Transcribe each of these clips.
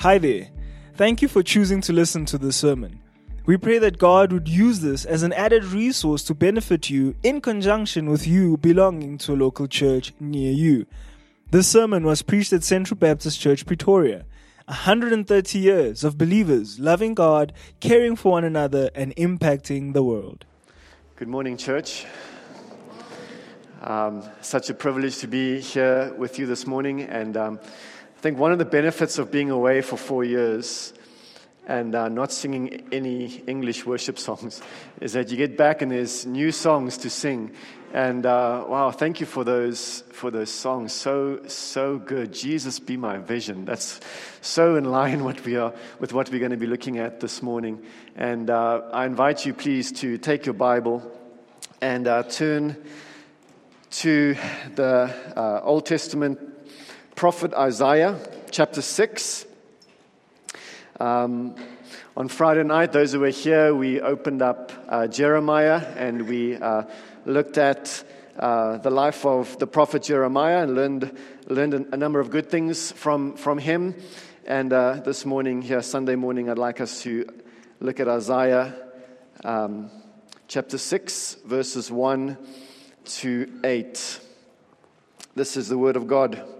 Hi there. Thank you for choosing to listen to this sermon. We pray that God would use this as an added resource to benefit you in conjunction with you belonging to a local church near you. This sermon was preached at Central Baptist Church, Pretoria. 130 years of believers loving God, caring for one another, and impacting the world. Good morning, church. Um, such a privilege to be here with you this morning. And um, I think one of the benefits of being away for four years and uh, not singing any English worship songs is that you get back and there's new songs to sing. And uh, wow, thank you for those for those songs. So so good. Jesus, be my vision. That's so in line what we are with what we're going to be looking at this morning. And uh, I invite you, please, to take your Bible and uh, turn to the uh, Old Testament prophet Isaiah, chapter six. Um, on Friday night, those who were here, we opened up uh, Jeremiah and we uh, looked at uh, the life of the prophet Jeremiah and learned, learned a number of good things from, from him. And uh, this morning, here, Sunday morning, I'd like us to look at Isaiah um, chapter 6, verses 1 to 8. This is the word of God.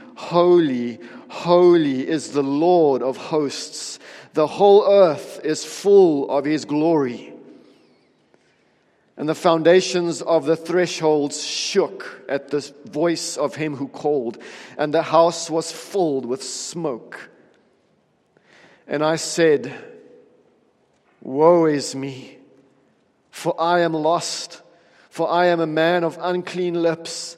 holy, holy is the Lord of hosts. The whole earth is full of his glory. And the foundations of the thresholds shook at the voice of him who called, and the house was filled with smoke. And I said, Woe is me, for I am lost, for I am a man of unclean lips,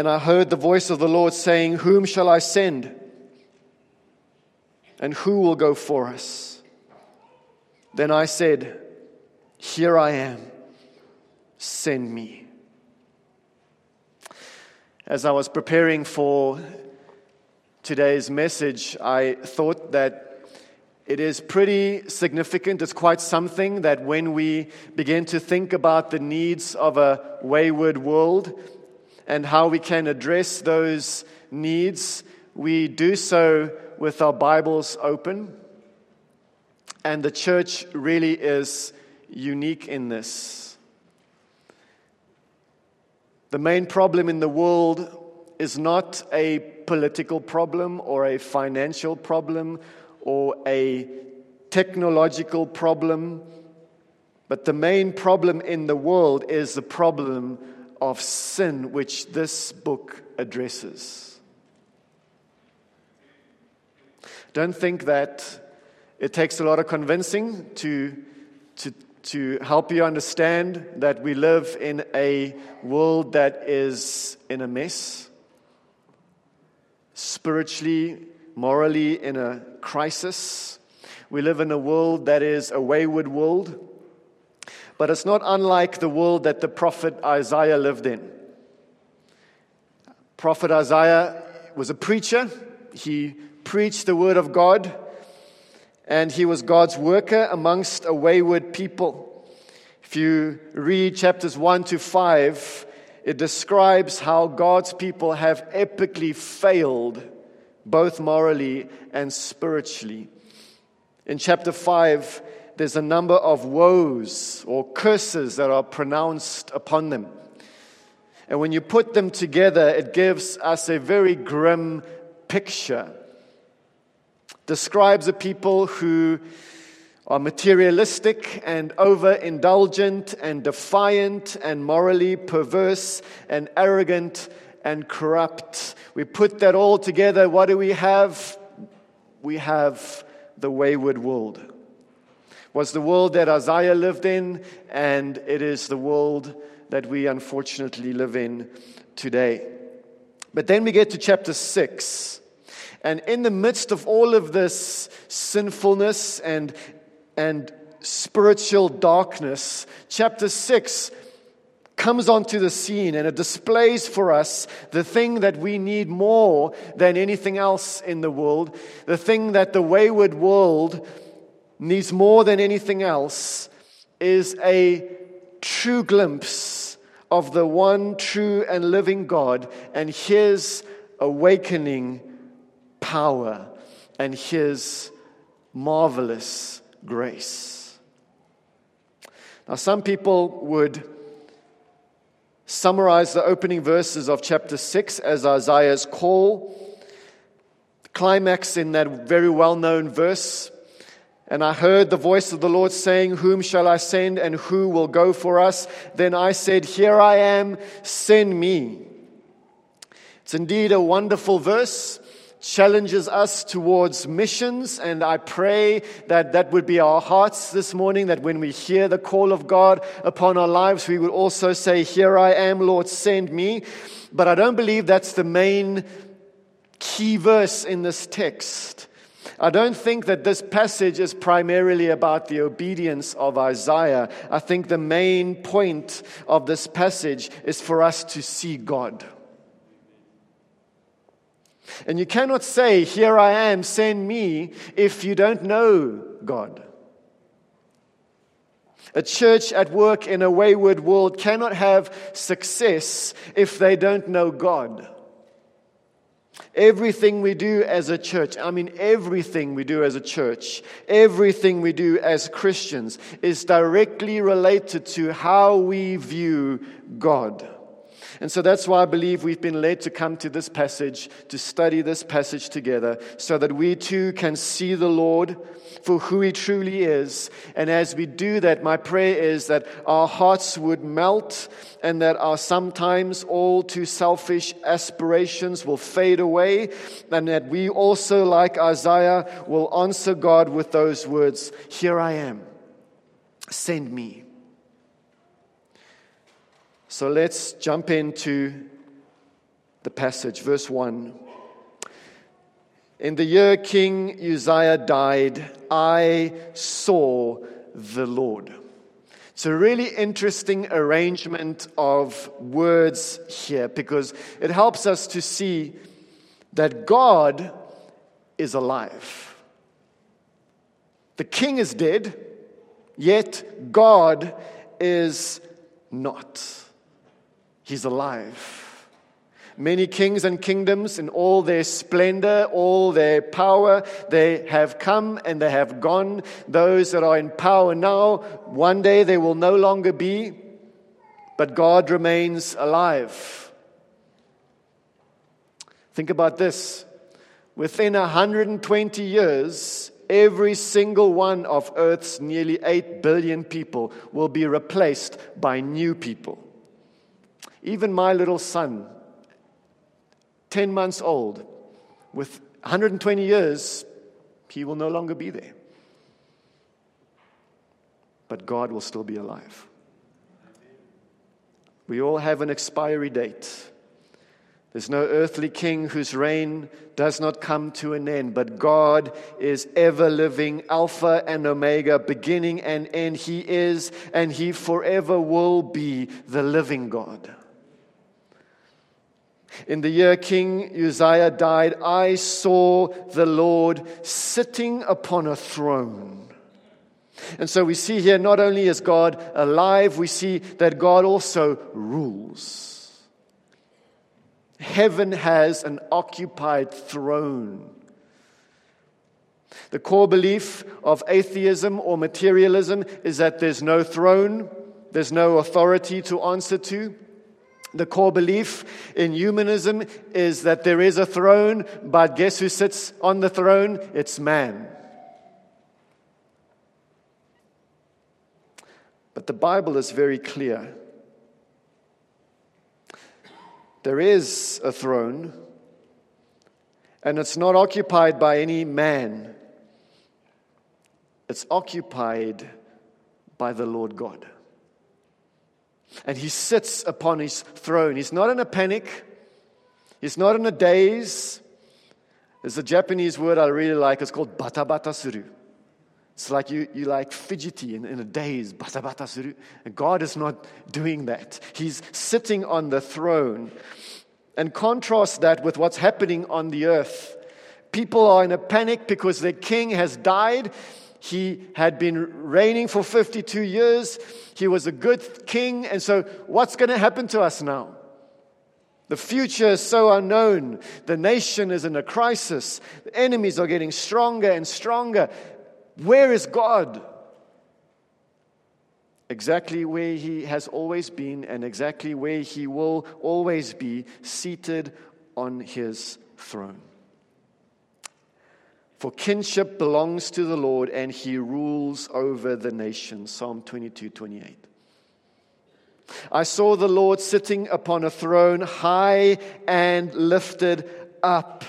And I heard the voice of the Lord saying, Whom shall I send? And who will go for us? Then I said, Here I am send me. As I was preparing for today's message, I thought that it is pretty significant. It's quite something that when we begin to think about the needs of a wayward world and how we can address those needs, we do so with our Bibles open. And the church really is unique in this. The main problem in the world is not a political problem or a financial problem or a technological problem, but the main problem in the world is the problem of sin, which this book addresses. Don't think that it takes a lot of convincing to, to to help you understand that we live in a world that is in a mess, spiritually, morally, in a crisis. We live in a world that is a wayward world, but it's not unlike the world that the prophet Isaiah lived in. Prophet Isaiah was a preacher, he preached the word of God and he was God's worker amongst a wayward people. If you read chapters 1 to 5, it describes how God's people have epically failed, both morally and spiritually. In chapter 5, there's a number of woes or curses that are pronounced upon them. And when you put them together, it gives us a very grim picture describes a people who are materialistic and overindulgent and defiant and morally perverse and arrogant and corrupt. We put that all together. What do we have? We have the wayward world. Was the world that Isaiah lived in, and it is the world that we unfortunately live in today. But then we get to chapter 6. And in the midst of all of this sinfulness and, and spiritual darkness, chapter 6 comes onto the scene and it displays for us the thing that we need more than anything else in the world, the thing that the wayward world needs more than anything else is a true glimpse of the one true and living God and his awakening power and his marvelous grace. Now, some people would summarize the opening verses of chapter 6 as Isaiah's call. Climax in that very well known verse. And I heard the voice of the Lord saying, Whom shall I send and who will go for us? Then I said, Here I am, send me. It's indeed a wonderful verse challenges us towards missions. And I pray that that would be our hearts this morning, that when we hear the call of God upon our lives, we would also say, Here I am, Lord, send me. But I don't believe that's the main key verse in this text. I don't think that this passage is primarily about the obedience of Isaiah. I think the main point of this passage is for us to see God. And you cannot say, Here I am, send me, if you don't know God. A church at work in a wayward world cannot have success if they don't know God. Everything we do as a church, I mean, everything we do as a church, everything we do as Christians is directly related to how we view God. And so that's why I believe we've been led to come to this passage, to study this passage together, so that we too can see the Lord for who He truly is. And as we do that, my prayer is that our hearts would melt and that our sometimes all too selfish aspirations will fade away, and that we also, like Isaiah, will answer God with those words Here I am, send me. So let's jump into the passage, verse 1. In the year King Uzziah died, I saw the Lord. It's a really interesting arrangement of words here because it helps us to see that God is alive. The king is dead, yet God is not. He's alive. Many kings and kingdoms, in all their splendor, all their power, they have come and they have gone. Those that are in power now, one day they will no longer be, but God remains alive. Think about this. Within 120 years, every single one of Earth's nearly 8 billion people will be replaced by new people. Even my little son, 10 months old, with 120 years, he will no longer be there. But God will still be alive. We all have an expiry date. There's no earthly king whose reign does not come to an end, but God is ever living, Alpha and Omega, beginning and end. He is and He forever will be the living God. In the year King Uzziah died, I saw the Lord sitting upon a throne. And so we see here not only is God alive, we see that God also rules. Heaven has an occupied throne. The core belief of atheism or materialism is that there's no throne, there's no authority to answer to. The core belief in humanism is that there is a throne, but guess who sits on the throne? It's man. But the Bible is very clear. There is a throne, and it's not occupied by any man, it's occupied by the Lord God. And he sits upon his throne. He's not in a panic, he's not in a daze. There's a Japanese word I really like, it's called bata bata suru. It's like you, you like fidgety in, in a daze, bata bata suru. God is not doing that. He's sitting on the throne. And contrast that with what's happening on the earth. People are in a panic because their king has died. He had been reigning for 52 years. He was a good king. And so, what's going to happen to us now? The future is so unknown. The nation is in a crisis. The enemies are getting stronger and stronger. Where is God? Exactly where He has always been and exactly where He will always be, seated on His throne. For kinship belongs to the Lord and He rules over the nations. Psalm 22 28. I saw the Lord sitting upon a throne high and lifted up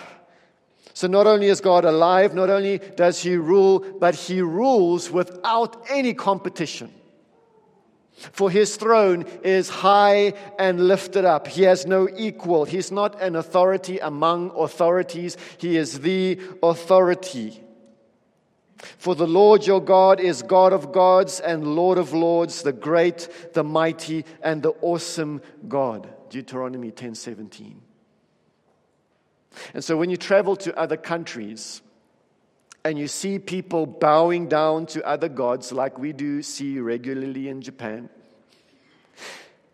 so not only is God alive, not only does he rule, but he rules without any competition. For his throne is high and lifted up. He has no equal. He's not an authority among authorities. He is the authority. For the Lord your God is God of gods and Lord of lords, the great, the mighty, and the awesome God. Deuteronomy 10 17. And so when you travel to other countries and you see people bowing down to other gods, like we do see regularly in Japan,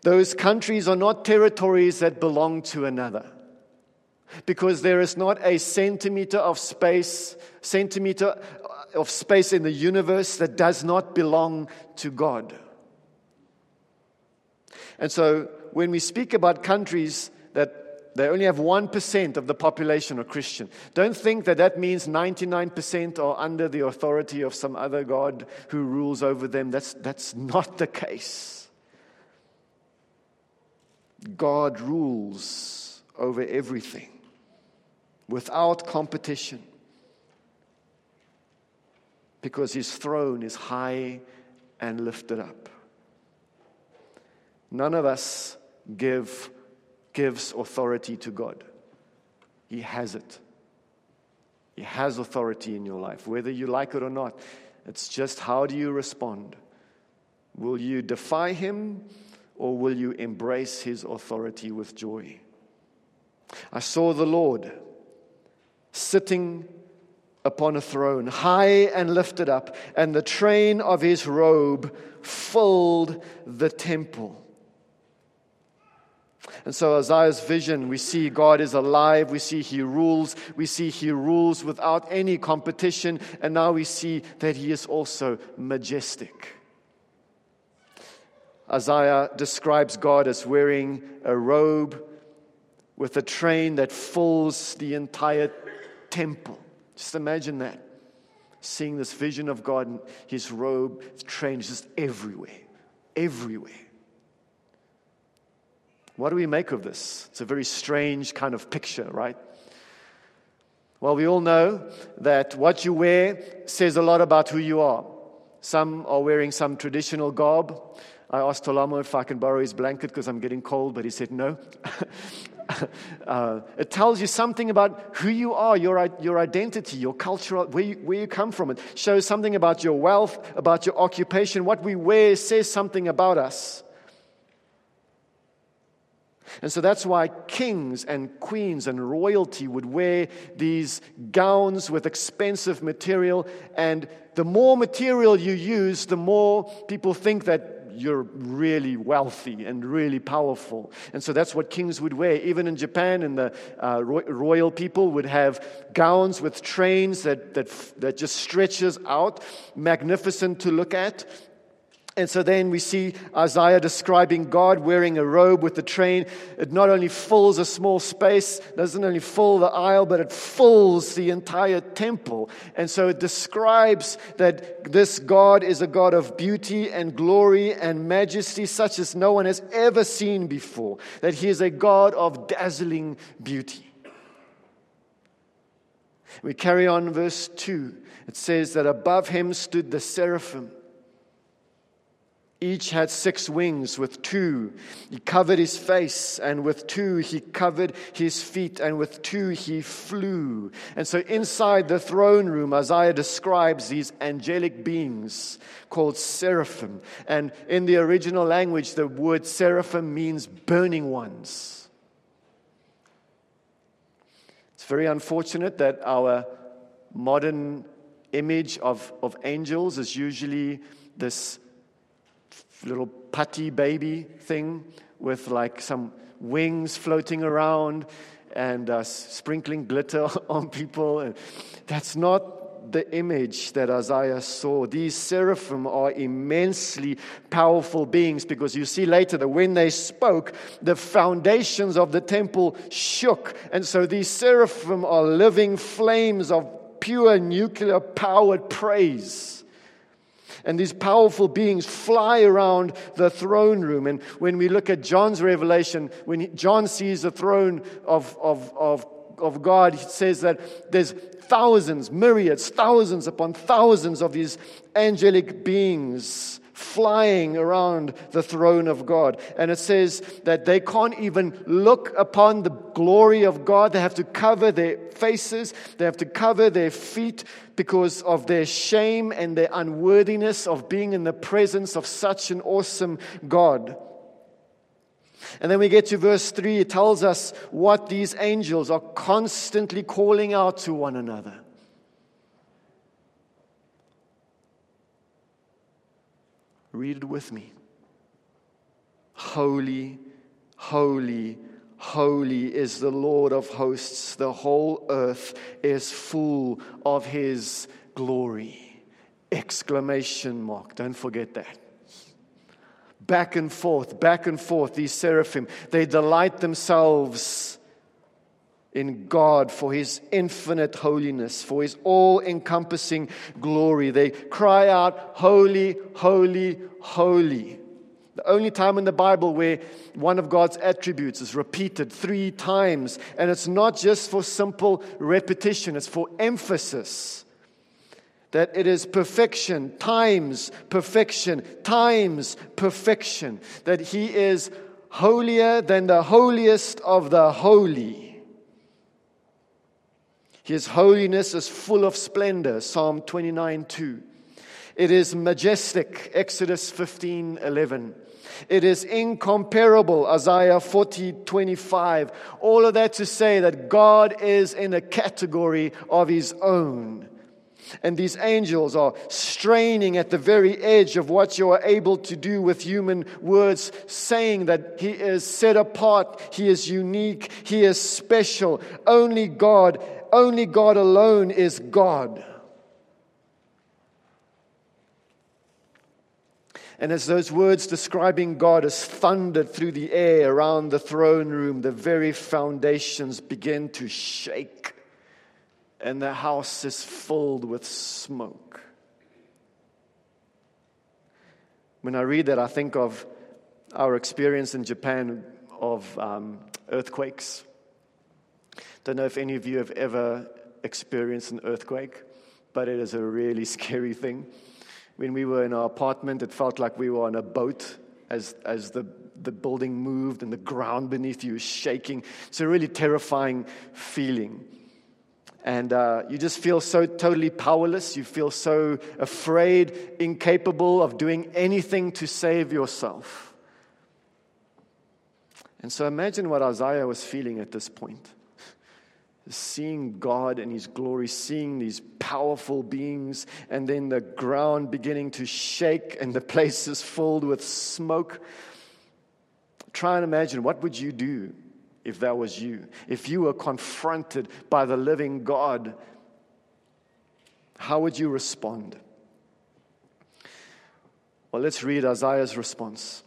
those countries are not territories that belong to another. Because there is not a centimeter of space, centimeter of space in the universe that does not belong to God. And so when we speak about countries that they only have 1% of the population are Christian. Don't think that that means 99% are under the authority of some other God who rules over them. That's, that's not the case. God rules over everything without competition because his throne is high and lifted up. None of us give gives authority to God. He has it. He has authority in your life, whether you like it or not. It's just how do you respond? Will you defy him or will you embrace his authority with joy? I saw the Lord sitting upon a throne, high and lifted up, and the train of his robe filled the temple. And so, Isaiah's vision, we see God is alive, we see He rules, we see He rules without any competition, and now we see that He is also majestic. Isaiah describes God as wearing a robe with a train that fills the entire temple. Just imagine that. Seeing this vision of God and his robe, his train just everywhere. Everywhere. What do we make of this? It's a very strange kind of picture, right? Well, we all know that what you wear says a lot about who you are. Some are wearing some traditional garb. I asked Tolamo if I can borrow his blanket because I'm getting cold, but he said no. uh, it tells you something about who you are, your, your identity, your culture, where you, where you come from. It shows something about your wealth, about your occupation. What we wear says something about us. And so that's why kings and queens and royalty would wear these gowns with expensive material. And the more material you use, the more people think that you're really wealthy and really powerful. And so that's what kings would wear. Even in Japan, and the uh, royal people would have gowns with trains that, that, that just stretches out, magnificent to look at. And so then we see Isaiah describing God wearing a robe with the train. It not only fills a small space, doesn't only fill the aisle, but it fills the entire temple. And so it describes that this God is a God of beauty and glory and majesty, such as no one has ever seen before. That he is a God of dazzling beauty. We carry on verse 2. It says that above him stood the seraphim. Each had six wings. With two, he covered his face, and with two, he covered his feet, and with two, he flew. And so, inside the throne room, Isaiah describes these angelic beings called seraphim. And in the original language, the word seraphim means burning ones. It's very unfortunate that our modern image of, of angels is usually this little putty baby thing with like some wings floating around and uh, sprinkling glitter on people. And that's not the image that Isaiah saw. These seraphim are immensely powerful beings because you see later that when they spoke, the foundations of the temple shook. And so these seraphim are living flames of pure nuclear powered praise. And these powerful beings fly around the throne room. And when we look at John's revelation, when John sees the throne of, of, of, of God, he says that there's thousands, myriads, thousands upon thousands of these angelic beings flying around the throne of God. And it says that they can't even look upon the glory of God. They have to cover their faces, they have to cover their feet because of their shame and their unworthiness of being in the presence of such an awesome God. And then we get to verse 3, it tells us what these angels are constantly calling out to one another. Read it with me. Holy, holy, holy is the Lord of hosts. The whole earth is full of his glory. Exclamation mark. Don't forget that. Back and forth, back and forth, these seraphim, they delight themselves in God for his infinite holiness, for his all encompassing glory. They cry out, Holy, holy, holy. The only time in the Bible where one of God's attributes is repeated three times, and it's not just for simple repetition, it's for emphasis. That it is perfection times perfection times perfection. That He is holier than the holiest of the holy. His holiness is full of splendor, Psalm 29 2. It is majestic, Exodus 15 11. It is incomparable, Isaiah 40 25. All of that to say that God is in a category of his own. And these angels are straining at the very edge of what you are able to do with human words, saying that He is set apart, He is unique, He is special. Only God only God alone is God. And as those words describing God as thundered through the air around the throne room, the very foundations begin to shake, and the house is filled with smoke. When I read that, I think of our experience in Japan of um, earthquakes. Don't know if any of you have ever experienced an earthquake, but it is a really scary thing. When we were in our apartment, it felt like we were on a boat as, as the, the building moved and the ground beneath you was shaking. It's a really terrifying feeling. And uh, you just feel so totally powerless. You feel so afraid, incapable of doing anything to save yourself. And so imagine what Isaiah was feeling at this point seeing God and His glory, seeing these powerful beings, and then the ground beginning to shake and the place is filled with smoke. Try and imagine what would you do if that was you? If you were confronted by the living God, how would you respond? Well, let's read Isaiah's response.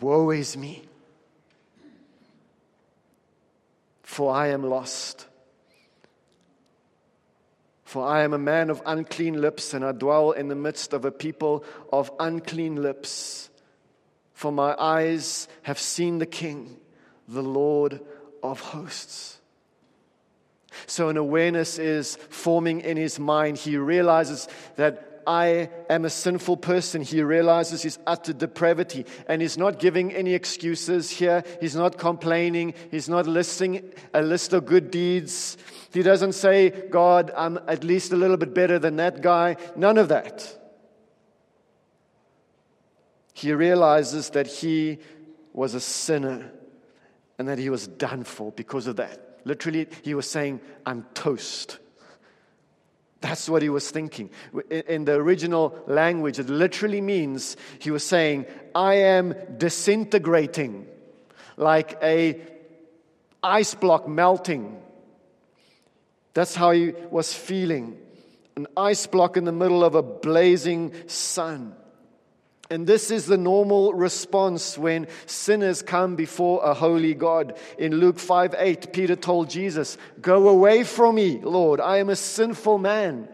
Woe is me, for I am lost. For I am a man of unclean lips, and I dwell in the midst of a people of unclean lips. For my eyes have seen the King, the Lord of hosts. So, an awareness is forming in his mind. He realizes that I am a sinful person. He realizes his utter depravity and he's not giving any excuses here. He's not complaining. He's not listing a list of good deeds. He doesn't say, God, I'm at least a little bit better than that guy. None of that. He realizes that he was a sinner and that he was done for because of that. Literally, he was saying, I'm toast. That's what he was thinking. In the original language, it literally means he was saying, I am disintegrating like a ice block melting. That's how he was feeling. An ice block in the middle of a blazing sun. And this is the normal response when sinners come before a holy God. In Luke 5 8, Peter told Jesus, Go away from me, Lord, I am a sinful man.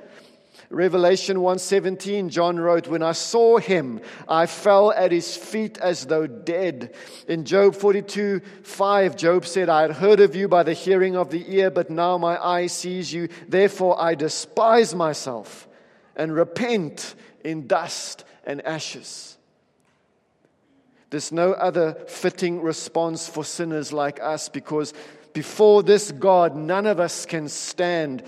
Revelation 1:17 John wrote when I saw him I fell at his feet as though dead. In Job 42:5 Job said I had heard of you by the hearing of the ear but now my eye sees you therefore I despise myself and repent in dust and ashes. There's no other fitting response for sinners like us because before this God, none of us can stand.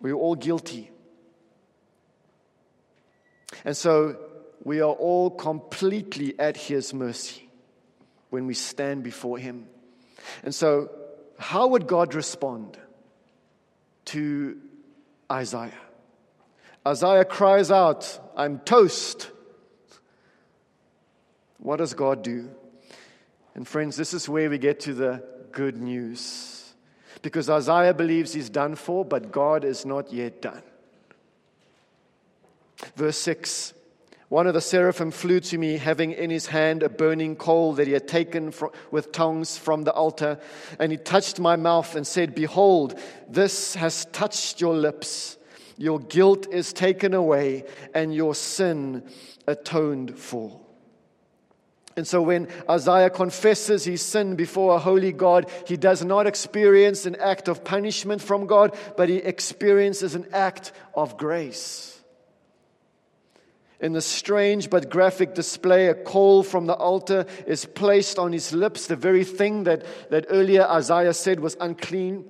We're all guilty. And so we are all completely at His mercy when we stand before Him. And so, how would God respond to Isaiah? Isaiah cries out, I'm toast. What does God do? And friends, this is where we get to the good news. Because Isaiah believes he's done for, but God is not yet done. Verse 6 One of the seraphim flew to me, having in his hand a burning coal that he had taken with tongs from the altar. And he touched my mouth and said, Behold, this has touched your lips. Your guilt is taken away, and your sin atoned for. And so when Isaiah confesses his sin before a holy God, he does not experience an act of punishment from God, but he experiences an act of grace. In the strange but graphic display, a coal from the altar is placed on his lips, the very thing that, that earlier Isaiah said was unclean.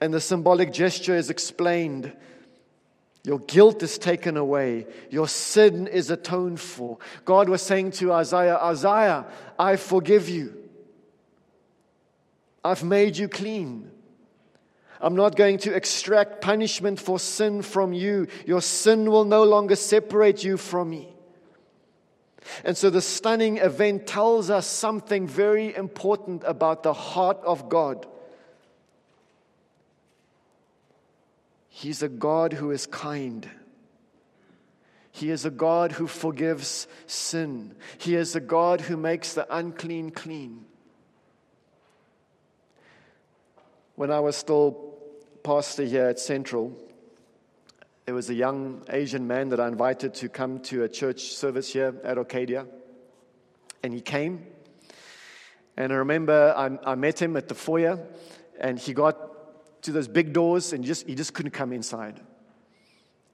And the symbolic gesture is explained. Your guilt is taken away. Your sin is atoned for. God was saying to Isaiah, Isaiah, I forgive you. I've made you clean. I'm not going to extract punishment for sin from you. Your sin will no longer separate you from me. And so the stunning event tells us something very important about the heart of God. He's a God who is kind. He is a God who forgives sin. He is a God who makes the unclean clean. When I was still pastor here at Central, there was a young Asian man that I invited to come to a church service here at Arcadia. And he came. And I remember I, I met him at the foyer, and he got to those big doors and just, he just couldn't come inside.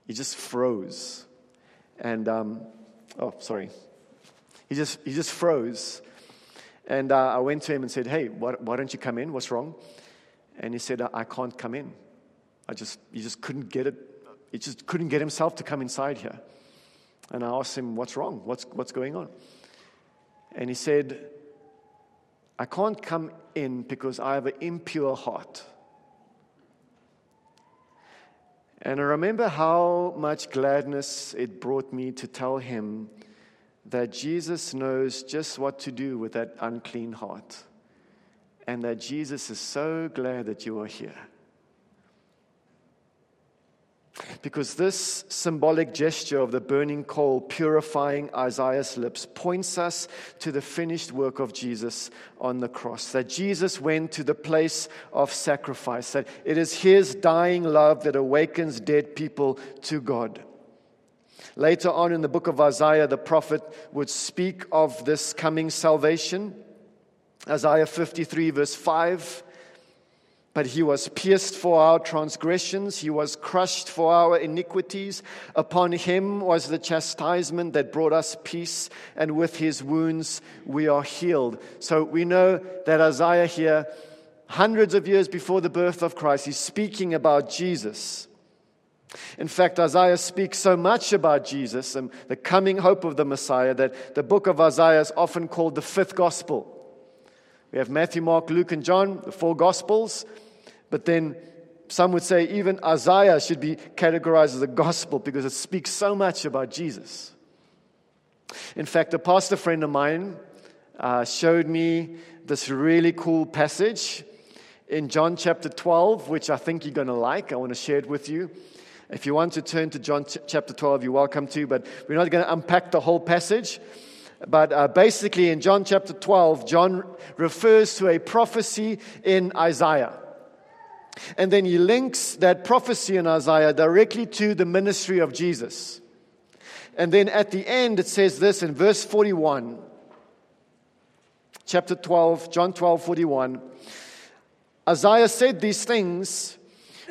He just froze. And, um, oh, sorry. He just, he just froze. And uh, I went to him and said, Hey, why, why don't you come in? What's wrong? And he said, I, can't come in. I just, he just couldn't get it. He just couldn't get himself to come inside here. And I asked him, What's wrong? What's, what's going on? And he said, I can't come in because I have an impure heart. And I remember how much gladness it brought me to tell him that Jesus knows just what to do with that unclean heart. And that Jesus is so glad that you are here. Because this symbolic gesture of the burning coal purifying Isaiah's lips points us to the finished work of Jesus on the cross. That Jesus went to the place of sacrifice, that it is his dying love that awakens dead people to God. Later on in the book of Isaiah, the prophet would speak of this coming salvation. Isaiah 53, verse 5. But he was pierced for our transgressions, he was crushed for our iniquities. Upon him was the chastisement that brought us peace, and with his wounds we are healed. So we know that Isaiah here, hundreds of years before the birth of Christ, he's speaking about Jesus. In fact, Isaiah speaks so much about Jesus and the coming hope of the Messiah that the book of Isaiah is often called the fifth gospel. We have Matthew, Mark, Luke, and John, the four gospels. But then some would say even Isaiah should be categorized as a gospel because it speaks so much about Jesus. In fact, a pastor friend of mine uh, showed me this really cool passage in John chapter 12, which I think you're going to like. I want to share it with you. If you want to turn to John ch- chapter 12, you're welcome to, but we're not going to unpack the whole passage. But uh, basically, in John chapter 12, John refers to a prophecy in Isaiah. And then he links that prophecy in Isaiah directly to the ministry of Jesus. And then at the end, it says this in verse 41, chapter 12, John 12, 41. Isaiah said these things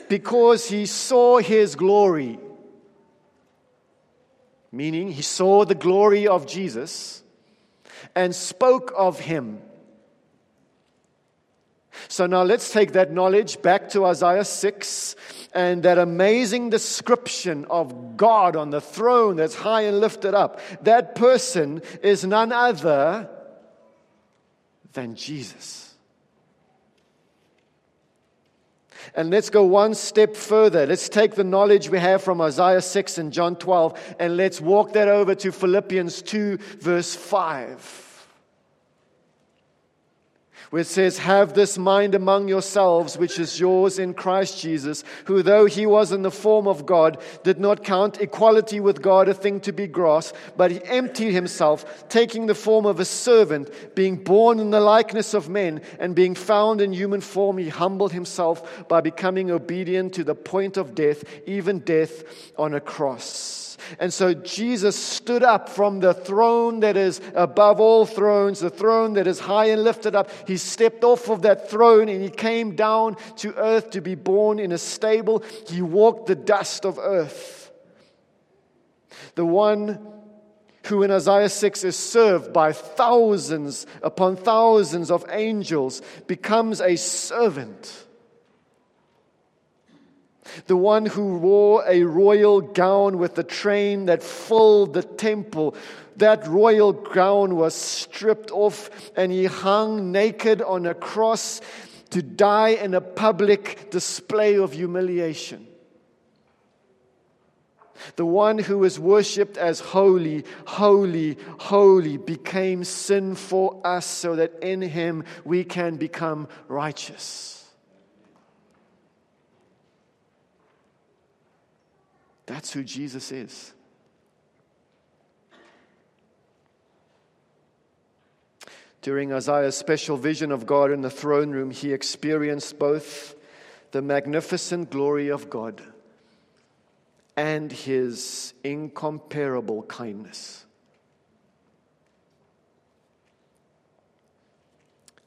because he saw his glory, meaning he saw the glory of Jesus and spoke of him. So now let's take that knowledge back to Isaiah 6 and that amazing description of God on the throne that's high and lifted up. That person is none other than Jesus. And let's go one step further. Let's take the knowledge we have from Isaiah 6 and John 12 and let's walk that over to Philippians 2, verse 5 it says, Have this mind among yourselves, which is yours in Christ Jesus, who, though he was in the form of God, did not count equality with God a thing to be grasped, but he emptied himself, taking the form of a servant, being born in the likeness of men, and being found in human form, he humbled himself by becoming obedient to the point of death, even death on a cross. And so Jesus stood up from the throne that is above all thrones, the throne that is high and lifted up. He stepped off of that throne and he came down to earth to be born in a stable. He walked the dust of earth. The one who in Isaiah 6 is served by thousands upon thousands of angels becomes a servant the one who wore a royal gown with a train that filled the temple. That royal crown was stripped off, and he hung naked on a cross to die in a public display of humiliation. The one who was worshipped as holy, holy, holy became sin for us so that in him we can become righteous. That's who Jesus is. During Isaiah's special vision of God in the throne room, he experienced both the magnificent glory of God and his incomparable kindness.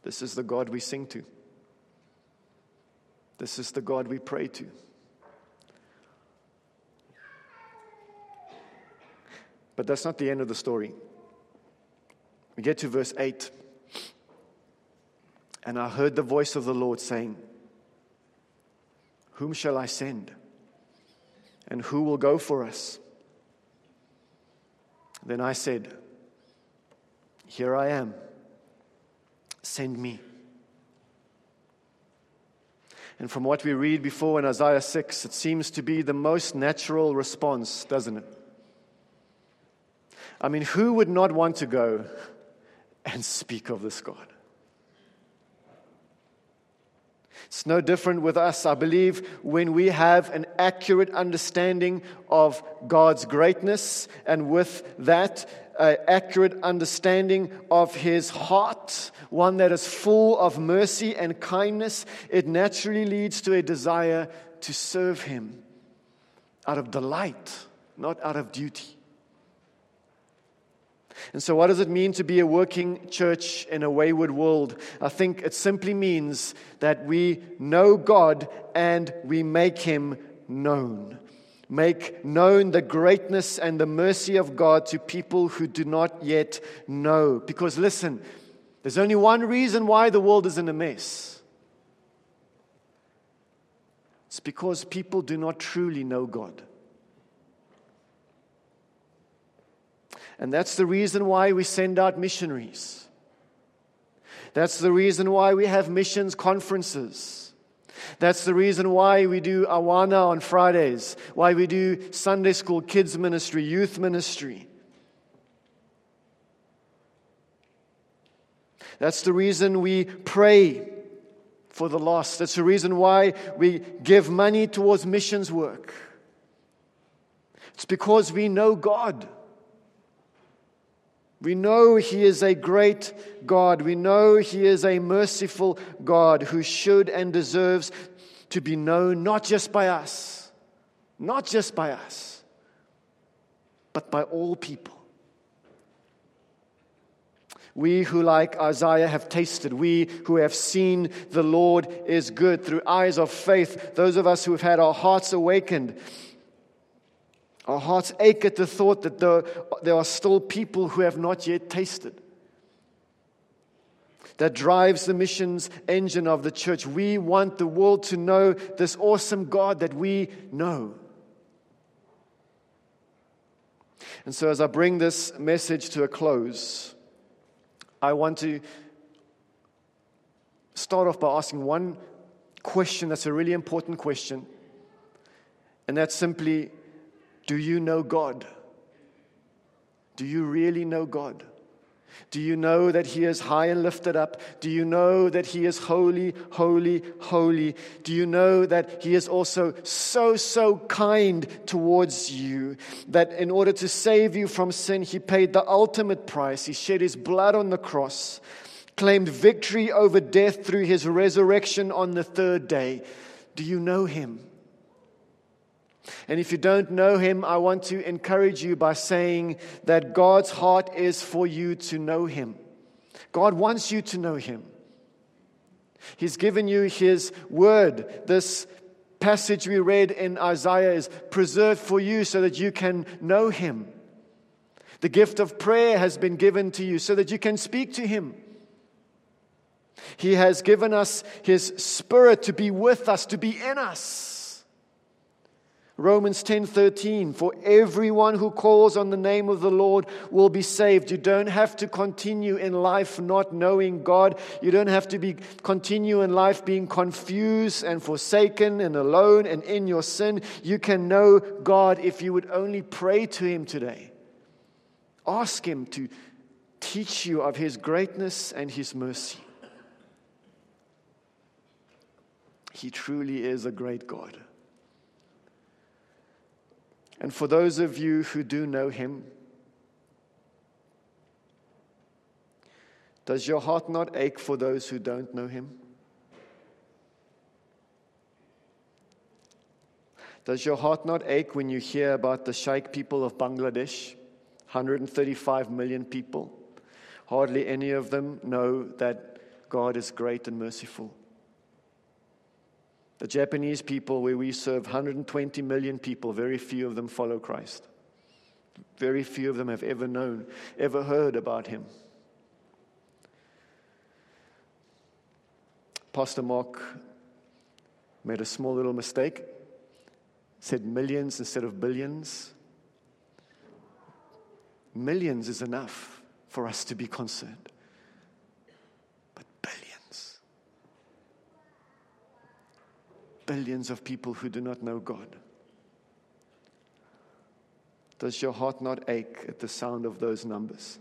This is the God we sing to. This is the God we pray to. But that's not the end of the story. We get to verse 8. And I heard the voice of the Lord saying, Whom shall I send? And who will go for us? Then I said, Here I am. Send me. And from what we read before in Isaiah 6, it seems to be the most natural response, doesn't it? I mean, who would not want to go and speak of this God? It's no different with us. I believe when we have an accurate understanding of God's greatness, and with that, accurate understanding of His heart, one that is full of mercy and kindness, it naturally leads to a desire to serve Him out of delight, not out of duty. And so, what does it mean to be a working church in a wayward world? I think it simply means that we know God and we make Him known. Make known the greatness and the mercy of God to people who do not yet know. Because listen, there's only one reason why the world is in a mess it's because people do not truly know God. And that's the reason why we send out missionaries. That's the reason why we have missions conferences. That's the reason why we do Awana on Fridays, why we do Sunday school, kids ministry, youth ministry. That's the reason we pray for the lost. That's the reason why we give money towards missions work. It's because we know God. We know He is a great God. We know He is a merciful God who should and deserves to be known not just by us, not just by us, but by all people. We who, like Isaiah, have tasted, we who have seen the Lord is good through eyes of faith, those of us who have had our hearts awakened our hearts ache at the thought that there, are still people who have not yet tasted. That drives the missions engine of the church. We want the world to know this awesome God that we know. And so, as I bring this message to a close, I want to start off by asking one question that's a really important question. And that's simply do you know God? Do you really know God? Do you know that He is high and lifted up? Do you know that He is holy, holy, holy? Do you know that He is also so, so kind towards you? That in order to save you from sin, He paid the ultimate price. He shed His blood on the cross, claimed victory over death through His resurrection on the third day. Do you know Him? And if you don't know him, I want to encourage you by saying that God's heart is for you to know him. God wants you to know him. He's given you his word. This passage we read in Isaiah is preserved for you so that you can know him. The gift of prayer has been given to you so that you can speak to him. He has given us his spirit to be with us, to be in us. Romans 10:13 For everyone who calls on the name of the Lord will be saved. You don't have to continue in life not knowing God. You don't have to be continue in life being confused and forsaken and alone and in your sin. You can know God if you would only pray to him today. Ask him to teach you of his greatness and his mercy. He truly is a great God. And for those of you who do know him, does your heart not ache for those who don't know him? Does your heart not ache when you hear about the Shaikh people of Bangladesh? 135 million people. Hardly any of them know that God is great and merciful. The Japanese people, where we serve 120 million people, very few of them follow Christ. Very few of them have ever known, ever heard about him. Pastor Mark made a small little mistake, said millions instead of billions. Millions is enough for us to be concerned. Billions of people who do not know God. Does your heart not ache at the sound of those numbers?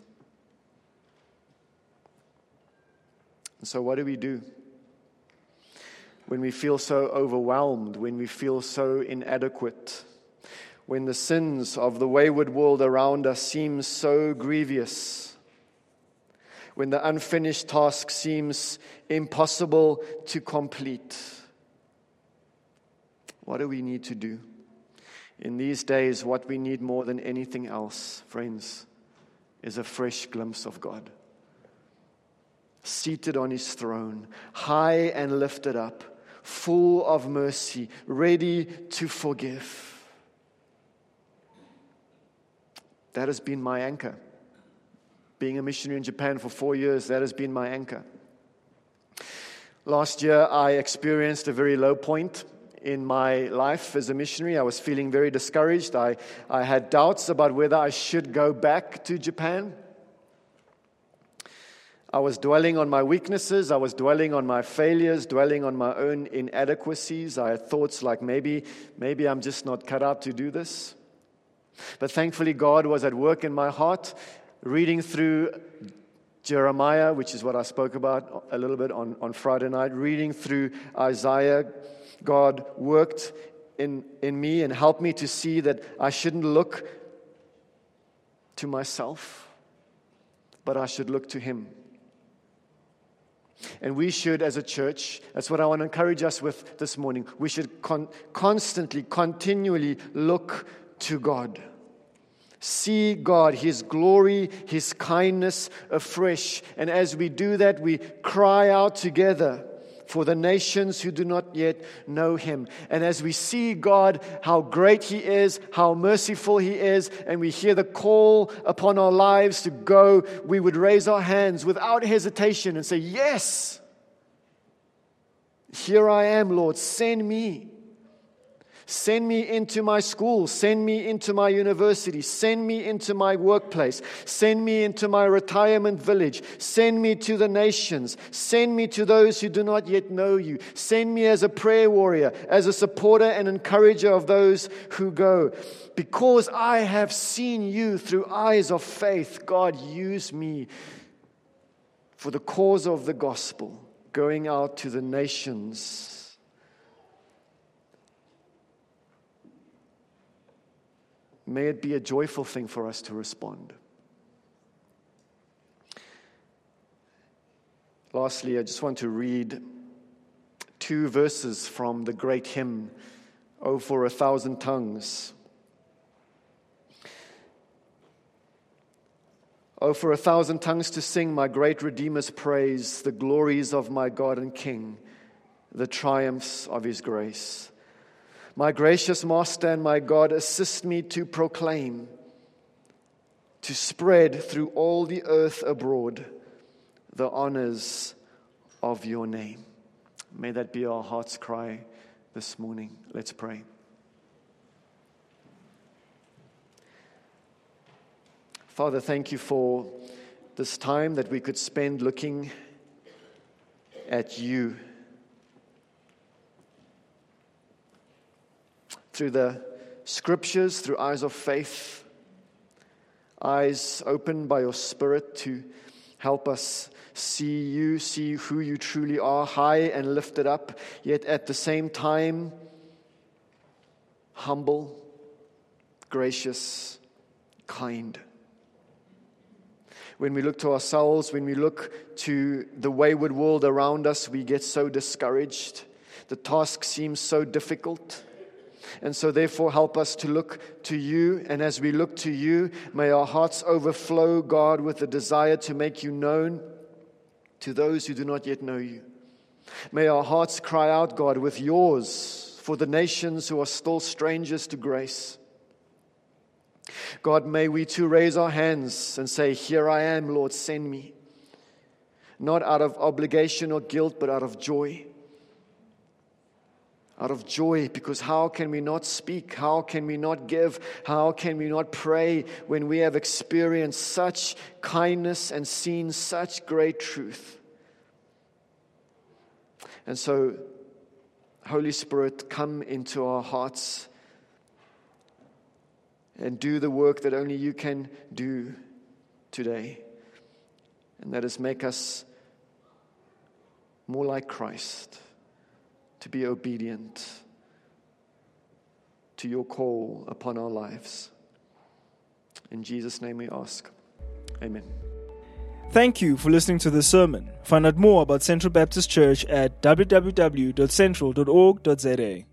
And so, what do we do? when we feel so overwhelmed, when we feel so inadequate, when the sins of the wayward world around us seem so grievous, when the unfinished task seems impossible to complete. What do we need to do? In these days, what we need more than anything else, friends, is a fresh glimpse of God. Seated on his throne, high and lifted up, full of mercy, ready to forgive. That has been my anchor. Being a missionary in Japan for four years, that has been my anchor. Last year, I experienced a very low point in my life as a missionary. I was feeling very discouraged. I, I had doubts about whether I should go back to Japan. I was dwelling on my weaknesses. I was dwelling on my failures, dwelling on my own inadequacies. I had thoughts like maybe, maybe I'm just not cut out to do this. But thankfully, God was at work in my heart, reading through Jeremiah, which is what I spoke about a little bit on, on Friday night, reading through Isaiah, God worked in, in me and helped me to see that I shouldn't look to myself, but I should look to Him. And we should, as a church, that's what I want to encourage us with this morning. We should con- constantly, continually look to God. See God, His glory, His kindness afresh. And as we do that, we cry out together for the nations who do not yet know him. And as we see God, how great he is, how merciful he is, and we hear the call upon our lives to go, we would raise our hands without hesitation and say, Yes, here I am, Lord, send me. Send me into my school. Send me into my university. Send me into my workplace. Send me into my retirement village. Send me to the nations. Send me to those who do not yet know you. Send me as a prayer warrior, as a supporter and encourager of those who go. Because I have seen you through eyes of faith, God, use me for the cause of the gospel, going out to the nations May it be a joyful thing for us to respond. Lastly, I just want to read two verses from the great hymn, Oh, for a Thousand Tongues. Oh, for a thousand tongues to sing my great Redeemer's praise, the glories of my God and King, the triumphs of his grace. My gracious Master and my God, assist me to proclaim, to spread through all the earth abroad the honors of your name. May that be our heart's cry this morning. Let's pray. Father, thank you for this time that we could spend looking at you. Through the scriptures, through eyes of faith, eyes opened by your Spirit to help us see you, see who you truly are, high and lifted up, yet at the same time, humble, gracious, kind. When we look to ourselves, when we look to the wayward world around us, we get so discouraged. The task seems so difficult. And so, therefore, help us to look to you. And as we look to you, may our hearts overflow, God, with the desire to make you known to those who do not yet know you. May our hearts cry out, God, with yours for the nations who are still strangers to grace. God, may we too raise our hands and say, Here I am, Lord, send me. Not out of obligation or guilt, but out of joy out of joy because how can we not speak? How can we not give? How can we not pray when we have experienced such kindness and seen such great truth? And so, Holy Spirit, come into our hearts and do the work that only you can do today. And that is make us more like Christ to be obedient to your call upon our lives. In Jesus' name we ask. Amen. Thank you for listening to this sermon. Find out more about Central Baptist Church at www.central.org.za.